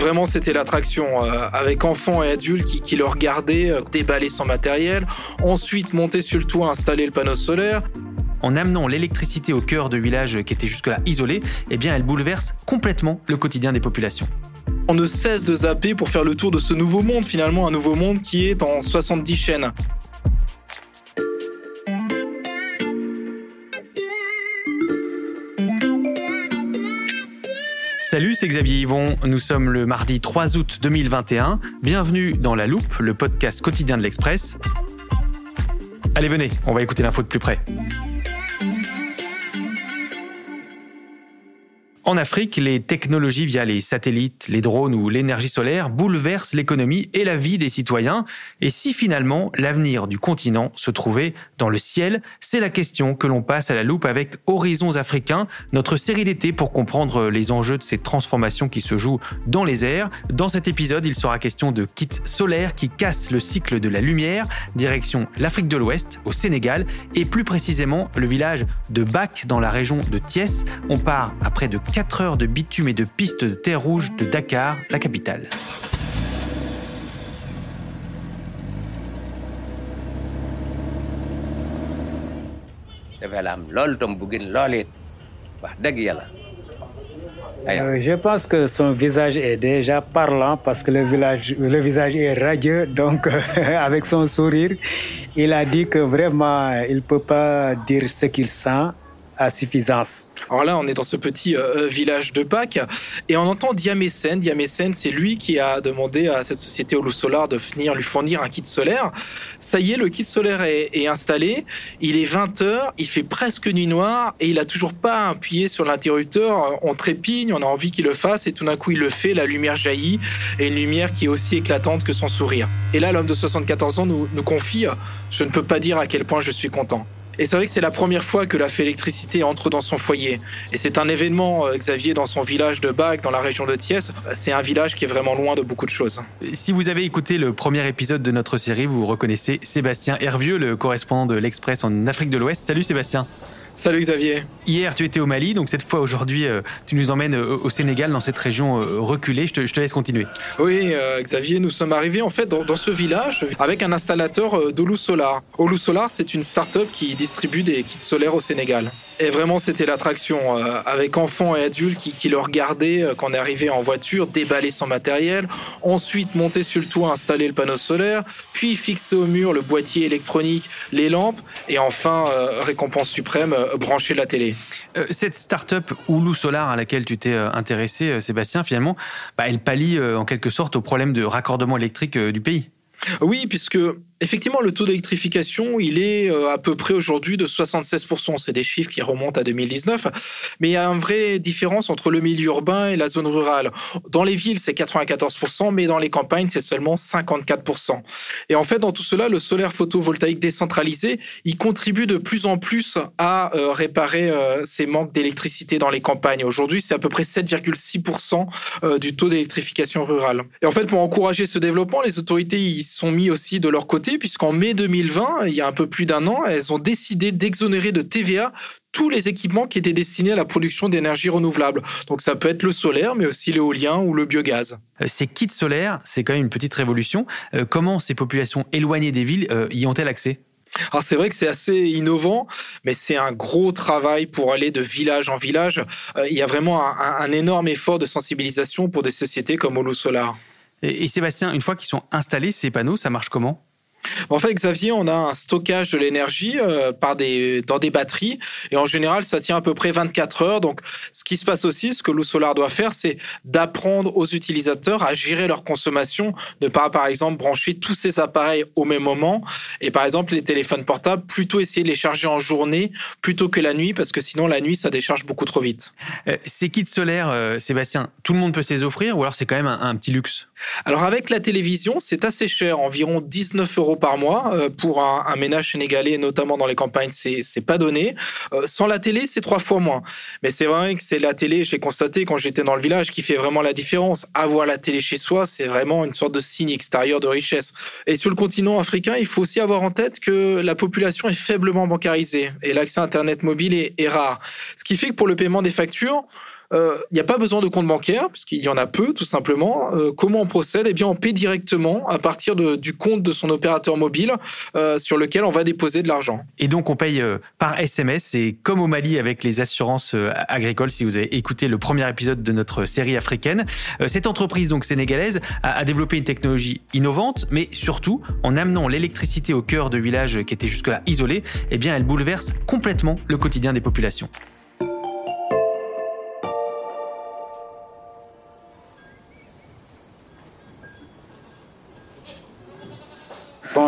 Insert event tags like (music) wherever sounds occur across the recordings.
Vraiment, c'était l'attraction euh, avec enfants et adultes qui, qui le regardaient euh, déballer son matériel, ensuite monter sur le toit, installer le panneau solaire. En amenant l'électricité au cœur de villages qui étaient jusque-là isolés, eh bien, elle bouleverse complètement le quotidien des populations. On ne cesse de zapper pour faire le tour de ce nouveau monde, finalement, un nouveau monde qui est en 70 chaînes. Salut, c'est Xavier Yvon. Nous sommes le mardi 3 août 2021. Bienvenue dans La Loupe, le podcast quotidien de l'Express. Allez, venez, on va écouter l'info de plus près. En Afrique, les technologies via les satellites, les drones ou l'énergie solaire bouleversent l'économie et la vie des citoyens. Et si finalement l'avenir du continent se trouvait dans le ciel, c'est la question que l'on passe à la loupe avec Horizons africains, notre série d'été pour comprendre les enjeux de ces transformations qui se jouent dans les airs. Dans cet épisode, il sera question de kits solaires qui cassent le cycle de la lumière, direction l'Afrique de l'Ouest, au Sénégal, et plus précisément le village de Bac dans la région de Thiès. On part après de 4 heures de bitume et de pistes de terre rouge de Dakar, la capitale. Euh, je pense que son visage est déjà parlant parce que le, village, le visage est radieux, donc (laughs) avec son sourire, il a dit que vraiment il ne peut pas dire ce qu'il sent suffisance. Alors là, on est dans ce petit euh, village de Pâques et on entend Diamécène. Diamécène, c'est lui qui a demandé à cette société Solar de venir lui fournir un kit solaire. Ça y est, le kit solaire est, installé. Il est 20 heures, il fait presque nuit noire et il a toujours pas appuyé sur l'interrupteur. On trépigne, on a envie qu'il le fasse et tout d'un coup il le fait. La lumière jaillit et une lumière qui est aussi éclatante que son sourire. Et là, l'homme de 74 ans nous confie Je ne peux pas dire à quel point je suis content. Et c'est vrai que c'est la première fois que la fée électricité entre dans son foyer. Et c'est un événement, euh, Xavier, dans son village de Bac, dans la région de Thiès. C'est un village qui est vraiment loin de beaucoup de choses. Si vous avez écouté le premier épisode de notre série, vous reconnaissez Sébastien Hervieux, le correspondant de l'Express en Afrique de l'Ouest. Salut Sébastien. Salut Xavier. Hier, tu étais au Mali, donc cette fois, aujourd'hui, euh, tu nous emmènes euh, au Sénégal, dans cette région euh, reculée. Je te, je te laisse continuer. Oui, euh, Xavier, nous sommes arrivés en fait dans, dans ce village avec un installateur d'Olu Solar. Olu Solar, c'est une start-up qui distribue des kits solaires au Sénégal. Et vraiment, c'était l'attraction, euh, avec enfants et adultes qui, qui le regardaient euh, quand on est arrivé en voiture, déballer son matériel, ensuite monter sur le toit, installer le panneau solaire, puis fixer au mur le boîtier électronique, les lampes, et enfin, euh, récompense suprême, brancher la télé. Cette start-up Oulu Solar à laquelle tu t'es intéressé, Sébastien, finalement, bah, elle pallie en quelque sorte au problème de raccordement électrique du pays. Oui, puisque effectivement, le taux d'électrification, il est euh, à peu près aujourd'hui de 76%. C'est des chiffres qui remontent à 2019. Mais il y a une vraie différence entre le milieu urbain et la zone rurale. Dans les villes, c'est 94%, mais dans les campagnes, c'est seulement 54%. Et en fait, dans tout cela, le solaire photovoltaïque décentralisé, il contribue de plus en plus à euh, réparer euh, ces manques d'électricité dans les campagnes. Aujourd'hui, c'est à peu près 7,6% euh, du taux d'électrification rurale. Et en fait, pour encourager ce développement, les autorités y sont mis aussi de leur côté, puisqu'en mai 2020, il y a un peu plus d'un an, elles ont décidé d'exonérer de TVA tous les équipements qui étaient destinés à la production d'énergie renouvelable. Donc ça peut être le solaire, mais aussi l'éolien ou le biogaz. Euh, Ces kits solaires, c'est quand même une petite révolution. Euh, comment ces populations éloignées des villes euh, y ont-elles accès? Alors c'est vrai que c'est assez innovant, mais c'est un gros travail pour aller de village en village. Euh, il y a vraiment un, énorme effort de sensibilisation pour des sociétés comme Holo Solar. et, et Sébastien, une fois qu'ils sont installés, ces panneaux, ça marche comment? En fait, Xavier, on a un stockage de l'énergie euh, dans des batteries et en général, ça tient à peu près 24 heures. Donc, ce qui se passe aussi, ce que Lou Solar doit faire, c'est d'apprendre aux utilisateurs à gérer leur consommation, ne pas, par exemple, brancher tous ces appareils au même moment. Et par exemple, les téléphones portables, plutôt essayer de les charger en journée plutôt que la nuit, parce que sinon, la nuit, ça décharge beaucoup trop vite. Euh, ces kits solaires, euh, Sébastien, tout le monde peut se les offrir ou alors c'est quand même un petit luxe? Alors, avec la télévision, c'est assez cher, environ 19 euros par mois. Euh, pour un, ménage sénégalais, notamment dans les campagnes, c'est, pas donné. Euh, sans la télé, c'est trois fois moins. Mais c'est vrai que c'est la télé, j'ai constaté quand j'étais dans le village, qui fait vraiment la différence. Avoir la télé chez soi, c'est vraiment une sorte de signe extérieur de richesse. Et sur le continent africain, il faut aussi avoir en tête que la population est faiblement bancarisée et l'accès à Internet mobile est rare. Ce qui fait que pour le paiement des factures, il euh, n'y a pas besoin de compte bancaire, puisqu'il y en a peu, tout simplement. Euh, comment on procède? Eh bien, on paie directement à partir du compte de son opérateur mobile euh, sur lequel on va déposer de l'argent. Et donc, on paye par SMS. C'est comme au Mali avec les assurances agricoles, si vous avez écouté le premier épisode de notre série africaine. Cette entreprise, donc sénégalaise, a, a, développé une technologie innovante, mais surtout, en amenant l'électricité au cœur de villages qui étaient jusque-là isolés, eh bien, elle bouleverse complètement le quotidien des populations.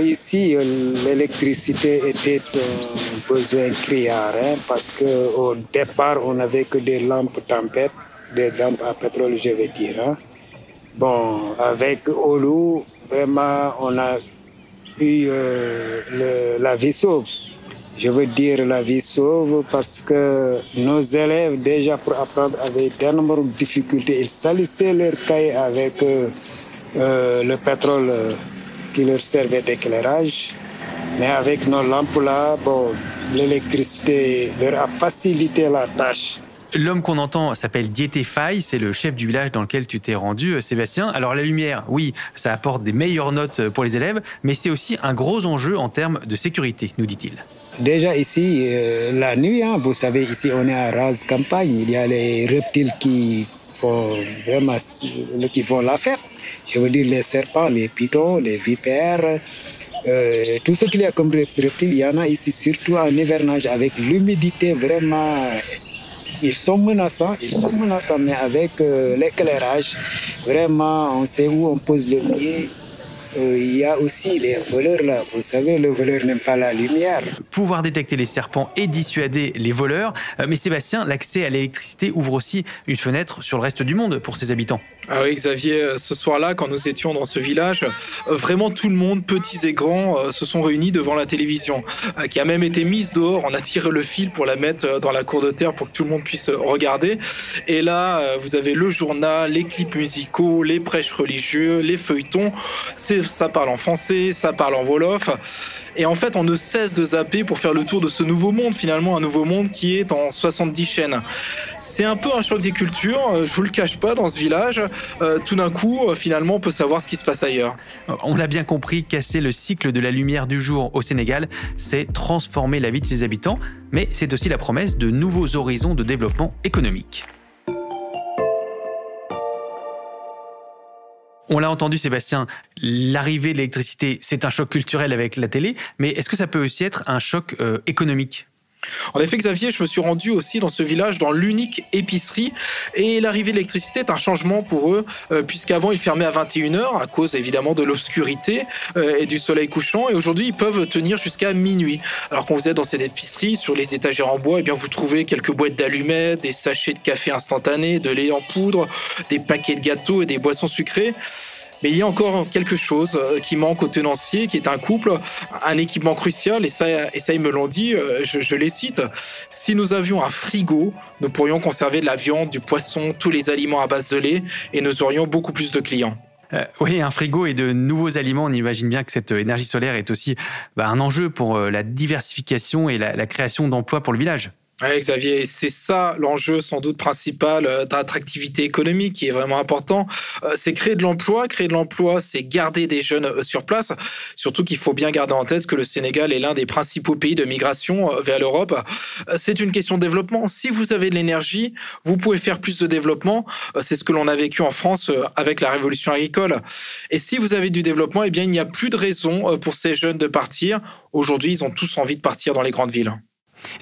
Ici, l'électricité était un besoin criard, hein, parce qu'au départ, on n'avait que des lampes tempêtes, des lampes à pétrole, je vais dire. Hein. Bon, avec Olu, vraiment, on a eu euh, la vie sauve. Je veux dire la vie sauve parce que nos élèves, déjà pour apprendre, avaient d'énormes difficultés. Ils salissaient leurs cahiers avec euh, euh, le pétrole qui leur servait d'éclairage. Mais avec nos lampes là, bon, l'électricité leur a facilité la tâche. L'homme qu'on entend s'appelle Diété Faye, c'est le chef du village dans lequel tu t'es rendu, Sébastien. Alors la lumière, oui, ça apporte des meilleures notes pour les élèves, mais c'est aussi un gros enjeu en termes de sécurité, nous dit-il. Déjà ici, euh, la nuit, hein, vous savez, ici on est à rase campagne, il y a les reptiles qui vraiment qui font la fête. Je veux dire les serpents, les pitons, les vipères, euh, tout ce qu'il y a comme reptiles, il y en a ici, surtout en hivernage, avec l'humidité vraiment. Ils sont menaçants, ils sont menaçants, mais avec euh, l'éclairage, vraiment, on sait où on pose le pied. Euh, il y a aussi les voleurs là. Vous savez, le voleur n'aime pas la lumière. Pouvoir détecter les serpents et dissuader les voleurs. Euh, mais Sébastien, l'accès à l'électricité ouvre aussi une fenêtre sur le reste du monde pour ses habitants. Ah oui, Xavier, ce soir-là, quand nous étions dans ce village, vraiment tout le monde, petits et grands, se sont réunis devant la télévision, qui a même été mise dehors. On a tiré le fil pour la mettre dans la cour de terre pour que tout le monde puisse regarder. Et là, vous avez le journal, les clips musicaux, les prêches religieux, les feuilletons. Ça parle en français, ça parle en wolof. Et en fait, on ne cesse de zapper pour faire le tour de ce nouveau monde, finalement, un nouveau monde qui est en 70 chaînes. C'est un peu un choc des cultures, je vous le cache pas, dans ce village. Euh, tout d'un coup, finalement, on peut savoir ce qui se passe ailleurs. On l'a bien compris, casser le cycle de la lumière du jour au Sénégal, c'est transformer la vie de ses habitants, mais c'est aussi la promesse de nouveaux horizons de développement économique. On l'a entendu, Sébastien, l'arrivée de l'électricité, c'est un choc culturel avec la télé, mais est-ce que ça peut aussi être un choc euh, économique? En effet, Xavier, je me suis rendu aussi dans ce village, dans l'unique épicerie. Et l'arrivée de l'électricité est un changement pour eux, euh, puisqu'avant, ils fermaient à 21h, à cause évidemment de l'obscurité euh, et du soleil couchant. Et aujourd'hui, ils peuvent tenir jusqu'à minuit. Alors, vous êtes dans cette épicerie, sur les étagères en bois, eh bien, vous trouvez quelques boîtes d'allumettes, des sachets de café instantané, de lait en poudre, des paquets de gâteaux et des boissons sucrées. Mais il y a encore quelque chose qui manque aux tenanciers, qui est un couple, un équipement crucial, et ça, et ça ils me l'ont dit, je, je, les cite, si nous avions un frigo, nous pourrions conserver de la viande, du poisson, tous les aliments à base de lait, et nous aurions beaucoup plus de clients. Euh, oui, un frigo et de nouveaux aliments. On imagine bien que cette énergie solaire est aussi bah, un enjeu pour la diversification et la création d'emplois pour le village. Oui, Xavier, c'est ça l'enjeu sans doute principal euh, d'attractivité économique qui est vraiment important. Euh, c'est créer de l'emploi. Créer de l'emploi, c'est garder des jeunes euh, sur place. Surtout qu'il faut bien garder en tête que le Sénégal est l'un des principaux pays de migration vers l'Europe. C'est une question de développement. Si vous avez de l'énergie, vous pouvez faire plus de développement. C'est ce que l'on a vécu en France avec la révolution agricole. Et si vous avez du développement, eh bien, il n'y a plus de raison pour ces jeunes de partir. Aujourd'hui, ils ont tous envie de partir dans les grandes villes.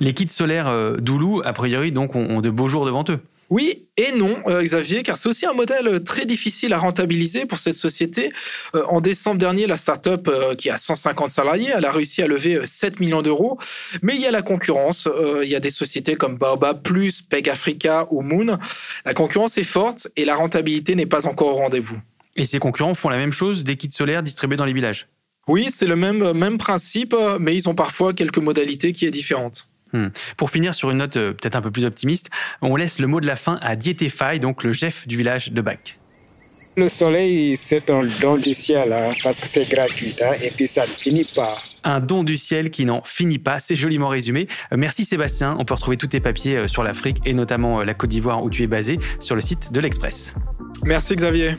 Les kits solaires euh, Doulou, a priori, donc, ont, de beaux jours devant eux. Oui et non, euh, Xavier, car c'est aussi un modèle très difficile à rentabiliser pour cette société. Euh, en décembre dernier, la start-up, qui a 150 salariés, elle a réussi à lever 7 millions d'euros. Mais il y a la concurrence. il y a des sociétés comme Baobab Plus, Peg Africa ou Moon. La concurrence est forte et la rentabilité n'est pas encore au rendez-vous. Et ces concurrents font la même chose des kits solaires distribués dans les villages Oui, c'est le même, même principe, mais ils ont parfois quelques modalités qui sont différentes. Hmm. Pour finir sur une note euh, peut-être un peu plus optimiste, on laisse le mot de la fin à Dietéfai, donc le chef du village de Bac. Le soleil, c'est un don du ciel, hein, parce que c'est gratuit, hein, et puis ça ne finit pas. Un don du ciel qui n'en finit pas, c'est joliment résumé. Euh, merci Sébastien, on peut retrouver tous tes papiers euh, sur l'Afrique et notamment la Côte d'Ivoire où tu es basé sur le site de l'Express. Merci Xavier.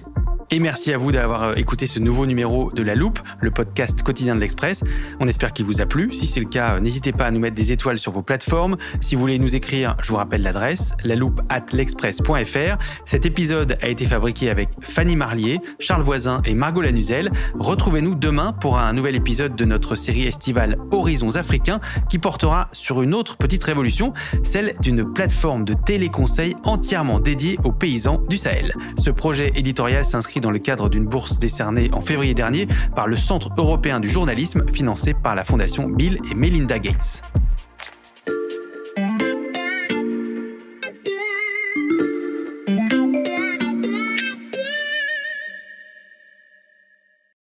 Et merci à vous d'avoir euh, écouté ce nouveau numéro de La Loupe, le podcast quotidien de l'Express. On espère qu'il vous a plu. Si c'est le cas, n'hésitez pas à nous mettre des étoiles sur vos plateformes. Si vous voulez nous écrire, je vous rappelle l'adresse, la loupe at l'express.fr. Cet épisode a été fabriqué avec Fanny Marlier, Charles Voisin et Margot Lanuzel. Retrouvez-nous demain pour un nouvel épisode de notre série estivale Horizons africains qui portera sur une autre petite révolution, celle d'une plateforme de téléconseil entièrement dédiée aux paysans du Sahel. Ce projet éditorial s'inscrit dans le cadre d'une bourse décernée en février dernier par le Centre européen du journalisme financé par la fondation Bill et Melinda Gates.